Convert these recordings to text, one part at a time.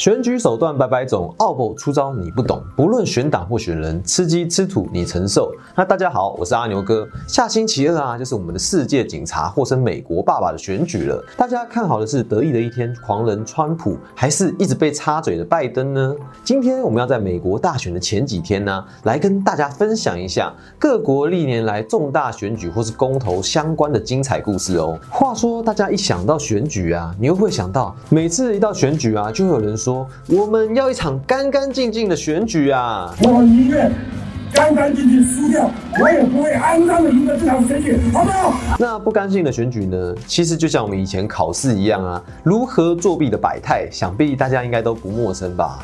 选举手段百百种，奥博出招你不懂。不论选党或选人，吃鸡吃土你承受。那大家好，我是阿牛哥。下星期二啊，就是我们的世界警察或称美国爸爸的选举了。大家看好的是得意的一天狂人川普，还是一直被插嘴的拜登呢？今天我们要在美国大选的前几天呢，来跟大家分享一下各国历年来重大选举或是公投相关的精彩故事哦。话说，大家一想到选举啊，你会不会想到每次一到选举啊，就会有人说。我们要一场干干净净的选举啊！我宁愿干干净净输掉，我也不会肮脏的赢得这场选举，好不好？那不干净的选举呢？其实就像我们以前考试一样啊，如何作弊的百态，想必大家应该都不陌生吧。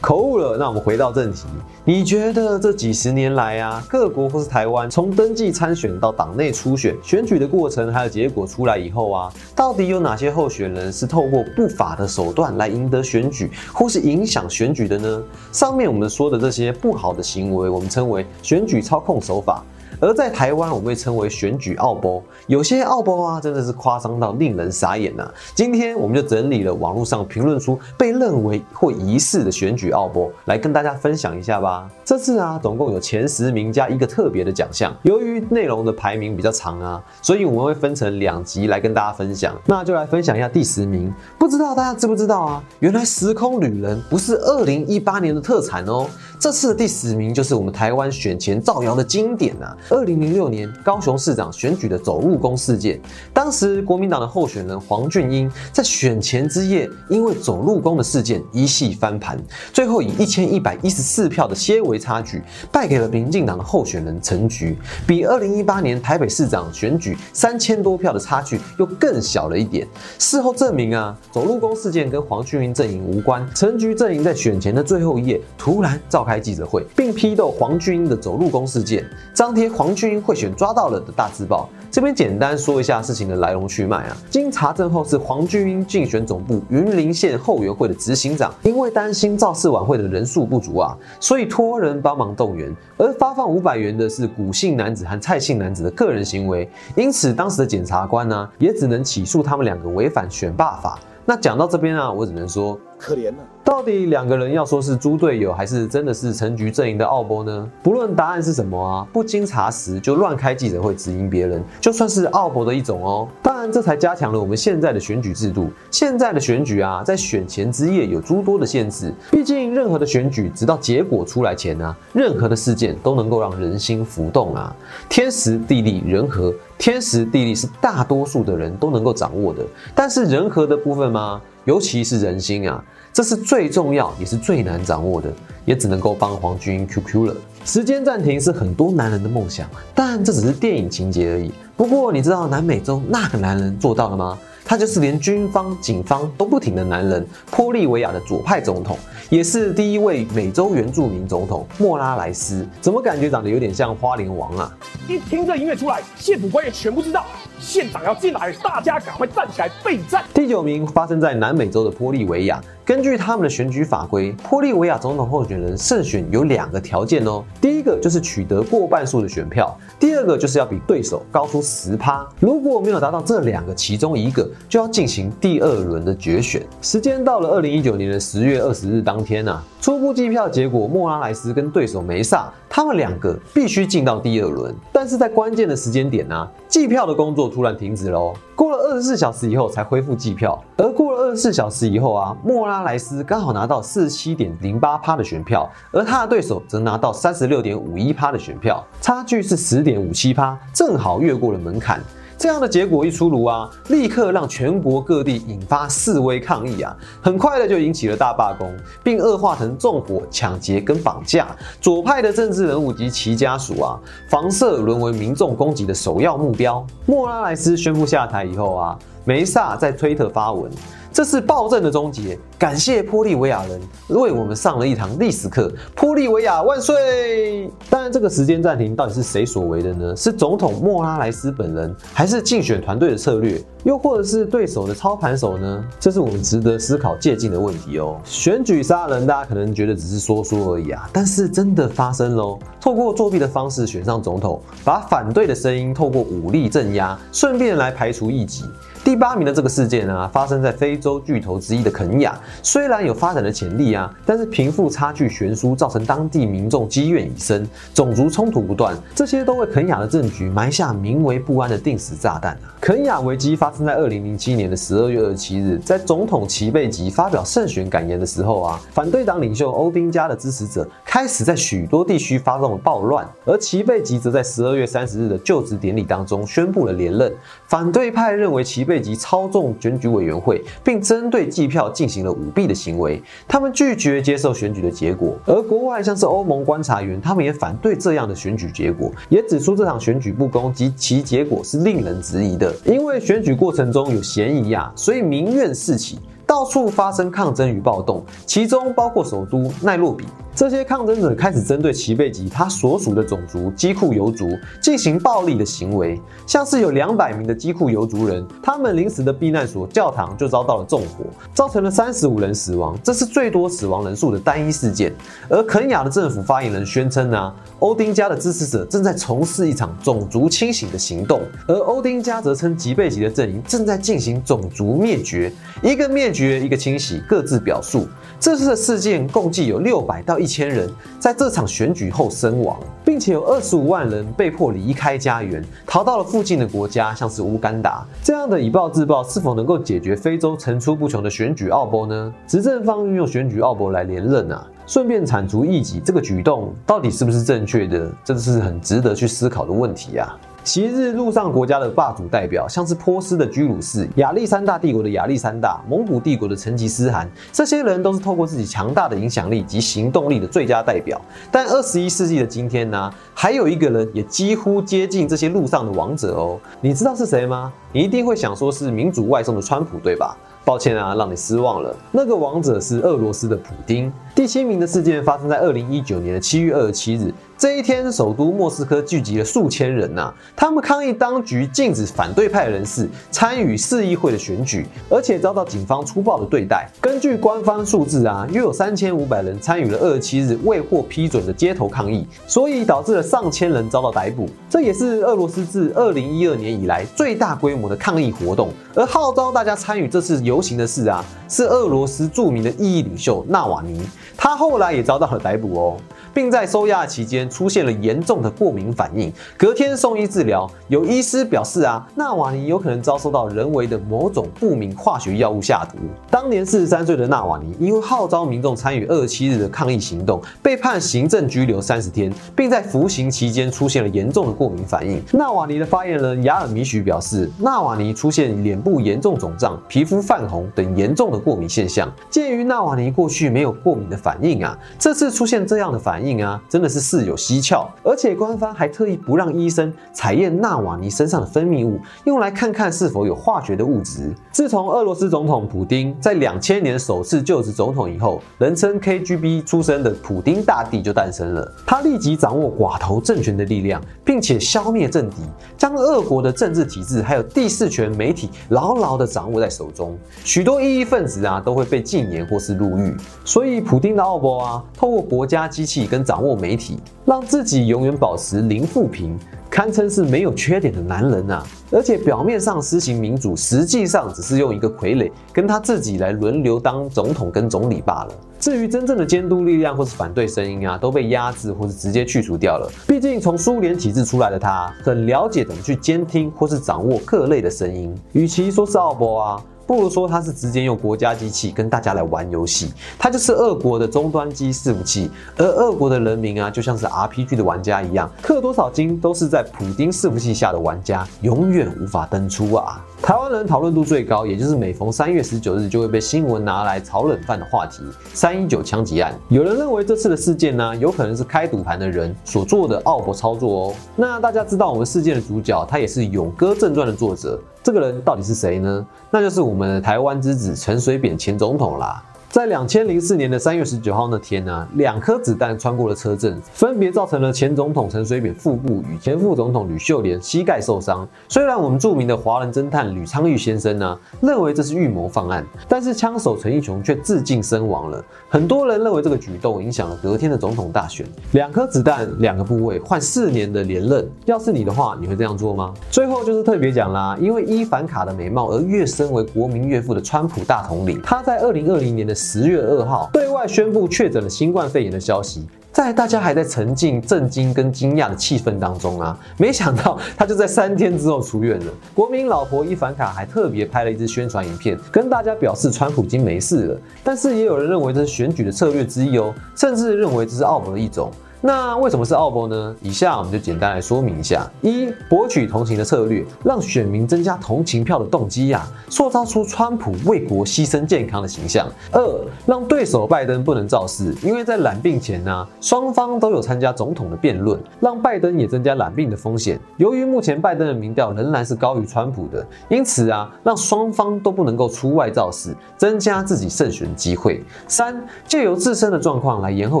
口误了，那我们回到正题。你觉得这几十年来啊，各国或是台湾，从登记参选到党内初选，选举的过程还有结果出来以后啊，到底有哪些候选人是透过不法的手段来赢得选举，或是影响选举的呢？上面我们说的这些不好的行为，我们称为选举操控手法。而在台湾，我们被称为选举奥波，有些奥波啊，真的是夸张到令人傻眼呐。今天我们就整理了网络上评论出被认为或疑似的选举奥波，来跟大家分享一下吧。这次啊，总共有前十名加一个特别的奖项。由于内容的排名比较长啊，所以我们会分成两集来跟大家分享。那就来分享一下第十名，不知道大家知不知道啊？原来时空旅人不是二零一八年的特产哦，这次的第十名就是我们台湾选前造谣的经典啊。二零零六年高雄市长选举的走路工事件，当时国民党的候选人黄俊英在选前之夜，因为走路工的事件一系翻盘，最后以一千一百一十四票的些微差距败给了民进党的候选人陈菊，比二零一八年台北市长选举三千多票的差距又更小了一点。事后证明啊，走路工事件跟黄俊英阵营无关。陈菊阵营在选前的最后一夜突然召开记者会，并批斗黄俊英的走路工事件，张贴。黄俊英贿选抓到了的大字报，这边简单说一下事情的来龙去脉啊。经查证后，是黄俊英竞选总部云林县后援会的执行长，因为担心造势晚会的人数不足啊，所以托人帮忙动员。而发放五百元的是古姓男子和蔡姓男子的个人行为，因此当时的检察官呢，也只能起诉他们两个违反选罢法。那讲到这边啊，我只能说可怜了。到底两个人要说是猪队友，还是真的是陈局阵营的奥波呢？不论答案是什么啊，不经查实就乱开记者会指引别人，就算是奥博的一种哦。当然，这才加强了我们现在的选举制度。现在的选举啊，在选前之夜有诸多的限制。毕竟，任何的选举，直到结果出来前啊，任何的事件都能够让人心浮动啊。天时地利人和，天时地利是大多数的人都能够掌握的，但是人和的部分吗？尤其是人心啊。这是最重要也是最难掌握的，也只能够帮黄俊英 QQ 了。时间暂停是很多男人的梦想，但这只是电影情节而已。不过你知道南美洲那个男人做到了吗？他就是连军方、警方都不停的男人——玻利维亚的左派总统，也是第一位美洲原住民总统莫拉莱斯。怎么感觉长得有点像花莲王啊？一听这音乐出来，县府官员全部知道。县长要进来，大家赶快站起来备战。第九名发生在南美洲的玻利维亚。根据他们的选举法规，玻利维亚总统候选人胜选有两个条件哦。第一个就是取得过半数的选票，第二个就是要比对手高出十趴。如果没有达到这两个其中一个，就要进行第二轮的决选。时间到了二零一九年的十月二十日当天啊，初步计票结果，莫拉莱斯跟对手梅萨，他们两个必须进到第二轮。但是在关键的时间点呢，计票的工作。突然停止喽，过二十四小时以后才恢复计票，而过了二十四小时以后啊，莫拉莱斯刚好拿到四十七点零八趴的选票，而他的对手则拿到三十六点五一趴的选票，差距是十点五七趴，正好越过了门槛。这样的结果一出炉啊，立刻让全国各地引发示威抗议啊，很快的就引起了大罢工，并恶化成纵火、抢劫跟绑架。左派的政治人物及其家属啊，房舍沦为民众攻击的首要目标。莫拉莱斯宣布下台以后啊，梅萨在推特发文。这是暴政的终结，感谢玻利维亚人为我们上了一堂历史课。玻利维亚万岁！当然，这个时间暂停到底是谁所为的呢？是总统莫拉莱斯本人，还是竞选团队的策略，又或者是对手的操盘手呢？这是我们值得思考借鉴的问题哦。选举杀人，大家可能觉得只是说说而已啊，但是真的发生喽！透过作弊的方式选上总统，把反对的声音透过武力镇压，顺便来排除异己。第八名的这个事件呢，发生在非洲。巨头之一的肯亚，虽然有发展的潜力啊，但是贫富差距悬殊，造成当地民众积怨已深，种族冲突不断，这些都为肯亚的政局埋下名为不安的定时炸弹啊！肯亚危机发生在二零零七年的十二月二十七日，在总统齐贝吉发表胜选感言的时候啊，反对党领袖欧丁加的支持者开始在许多地区发动暴乱，而齐贝吉则在十二月三十日的就职典礼当中宣布了连任。反对派认为齐贝吉操纵选举委员会，并针对计票进行了舞弊的行为，他们拒绝接受选举的结果。而国外像是欧盟观察员，他们也反对这样的选举结果，也指出这场选举不公及其结果是令人质疑的。因为选举过程中有嫌疑啊，所以民怨四起，到处发生抗争与暴动，其中包括首都奈洛比。这些抗争者开始针对齐贝吉他所属的种族基库尤族进行暴力的行为，像是有两百名的基库尤族人，他们临时的避难所教堂就遭到了纵火，造成了三十五人死亡，这是最多死亡人数的单一事件。而肯雅的政府发言人宣称呢，欧丁加的支持者正在从事一场种族清醒的行动，而欧丁加则称吉贝吉的阵营正在进行种族灭绝，一个灭绝，一个清洗，各自表述。这次的事件共计有六百到一。千人在这场选举后身亡，并且有二十五万人被迫离开家园，逃到了附近的国家，像是乌干达。这样的以暴制暴是否能够解决非洲层出不穷的选举奥博呢？执政方运用选举奥博来连任啊，顺便铲除异己，这个举动到底是不是正确的？这是很值得去思考的问题啊。昔日陆上国家的霸主代表，像是波斯的居鲁士、亚历山大帝国的亚历山大、蒙古帝国的成吉思汗，这些人都是透过自己强大的影响力及行动力的最佳代表。但二十一世纪的今天呢，还有一个人也几乎接近这些路上的王者哦，你知道是谁吗？你一定会想说是民主外送的川普，对吧？抱歉啊，让你失望了。那个王者是俄罗斯的普京。第七名的事件发生在二零一九年的七月二十七日。这一天，首都莫斯科聚集了数千人呐，他们抗议当局禁止反对派人士参与市议会的选举，而且遭到警方粗暴的对待。根据官方数字啊，约有三千五百人参与了二十七日未获批准的街头抗议，所以导致了上千人遭到逮捕。这也是俄罗斯自二零一二年以来最大规模的抗议活动。而号召大家参与这次游行的是啊，是俄罗斯著名的异议领袖纳瓦尼，他后来也遭到了逮捕哦。并在收押期间出现了严重的过敏反应，隔天送医治疗。有医师表示啊，纳瓦尼有可能遭受到人为的某种不明化学药物下毒。当年四十三岁的纳瓦尼因为号召民众参与二十七日的抗议行动，被判行政拘留三十天，并在服刑期间出现了严重的过敏反应。纳瓦尼的发言人雅尔米许表示，纳瓦尼出现脸部严重肿胀、皮肤泛红等严重的过敏现象。鉴于纳瓦尼过去没有过敏的反应啊，这次出现这样的反。反应啊，真的是事有蹊跷，而且官方还特意不让医生采验纳瓦尼身上的分泌物，用来看看是否有化学的物质。自从俄罗斯总统普丁在两千年首次就职总统以后，人称 KGB 出身的普丁大帝就诞生了。他立即掌握寡头政权的力量，并且消灭政敌，将俄国的政治体制还有第四权媒体牢牢的掌握在手中。许多异议分子啊，都会被禁言或是入狱。所以，普丁的奥博啊，透过国家机器。跟掌握媒体，让自己永远保持零负评，堪称是没有缺点的男人啊！而且表面上施行民主，实际上只是用一个傀儡跟他自己来轮流当总统跟总理罢了。至于真正的监督力量或是反对声音啊，都被压制或是直接去除掉了。毕竟从苏联体制出来的他，很了解怎么去监听或是掌握各类的声音。与其说是奥博啊。不如说他是直接用国家机器跟大家来玩游戏，他就是俄国的终端机伺服器，而俄国的人民啊，就像是 RPG 的玩家一样，氪多少金都是在普丁伺服器下的玩家，永远无法登出啊。台湾人讨论度最高，也就是每逢三月十九日就会被新闻拿来炒冷饭的话题——三一九枪击案。有人认为这次的事件呢，有可能是开赌盘的人所做的奥博操作哦。那大家知道我们事件的主角，他也是《勇哥正传》的作者。这个人到底是谁呢？那就是我们的台湾之子陈水扁前总统啦。在两千零四年的三月十九号那天呢，两颗子弹穿过了车阵，分别造成了前总统陈水扁腹部与前副总统吕秀莲膝盖受伤。虽然我们著名的华人侦探吕昌钰先生呢认为这是预谋犯案，但是枪手陈义雄却自尽身亡了。很多人认为这个举动影响了隔天的总统大选。两颗子弹，两个部位，换四年的连任，要是你的话，你会这样做吗？最后就是特别讲啦，因为伊凡卡的美貌而跃升为国民岳父的川普大统领，他在二零二零年的十月二号对外宣布确诊了新冠肺炎的消息，在大家还在沉浸震惊跟惊讶的气氛当中啊，没想到他就在三天之后出院了。国民老婆伊凡卡还特别拍了一支宣传影片，跟大家表示川普已经没事了。但是也有人认为这是选举的策略之一哦，甚至认为这是奥博的一种。那为什么是奥博呢？以下我们就简单来说明一下：一、博取同情的策略，让选民增加同情票的动机呀，塑造出川普为国牺牲健康的形象；二、让对手拜登不能造势，因为在染病前呢，双方都有参加总统的辩论，让拜登也增加染病的风险。由于目前拜登的民调仍然是高于川普的，因此啊，让双方都不能够出外造势，增加自己胜选机会。三、借由自身的状况来延后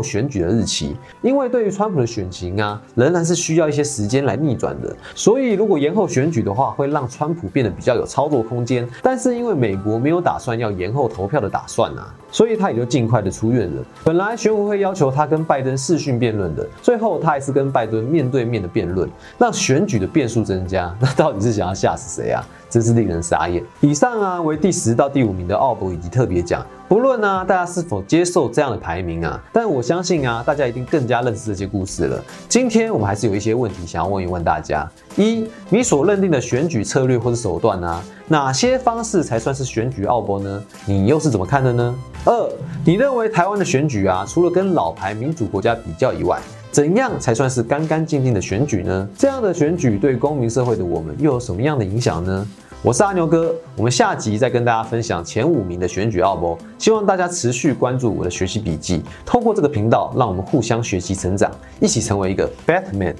选举的日期，因为。对于川普的选情啊，仍然是需要一些时间来逆转的。所以，如果延后选举的话，会让川普变得比较有操作空间。但是，因为美国没有打算要延后投票的打算啊，所以他也就尽快的出院了。本来选委会要求他跟拜登视讯辩论的，最后他还是跟拜登面对面的辩论，让选举的变数增加。那到底是想要吓死谁啊？真是令人傻眼。以上啊为第十到第五名的奥博以及特别奖，不论呢大家是否接受这样的排名啊，但我相信啊大家一定更加认识这些故事了。今天我们还是有一些问题想要问一问大家：一，你所认定的选举策略或者手段啊，哪些方式才算是选举奥博呢？你又是怎么看的呢？二，你认为台湾的选举啊，除了跟老牌民主国家比较以外，怎样才算是干干净净的选举呢？这样的选举对公民社会的我们又有什么样的影响呢？我是阿牛哥，我们下集再跟大家分享前五名的选举奥博，希望大家持续关注我的学习笔记，透过这个频道，让我们互相学习成长，一起成为一个 Batman。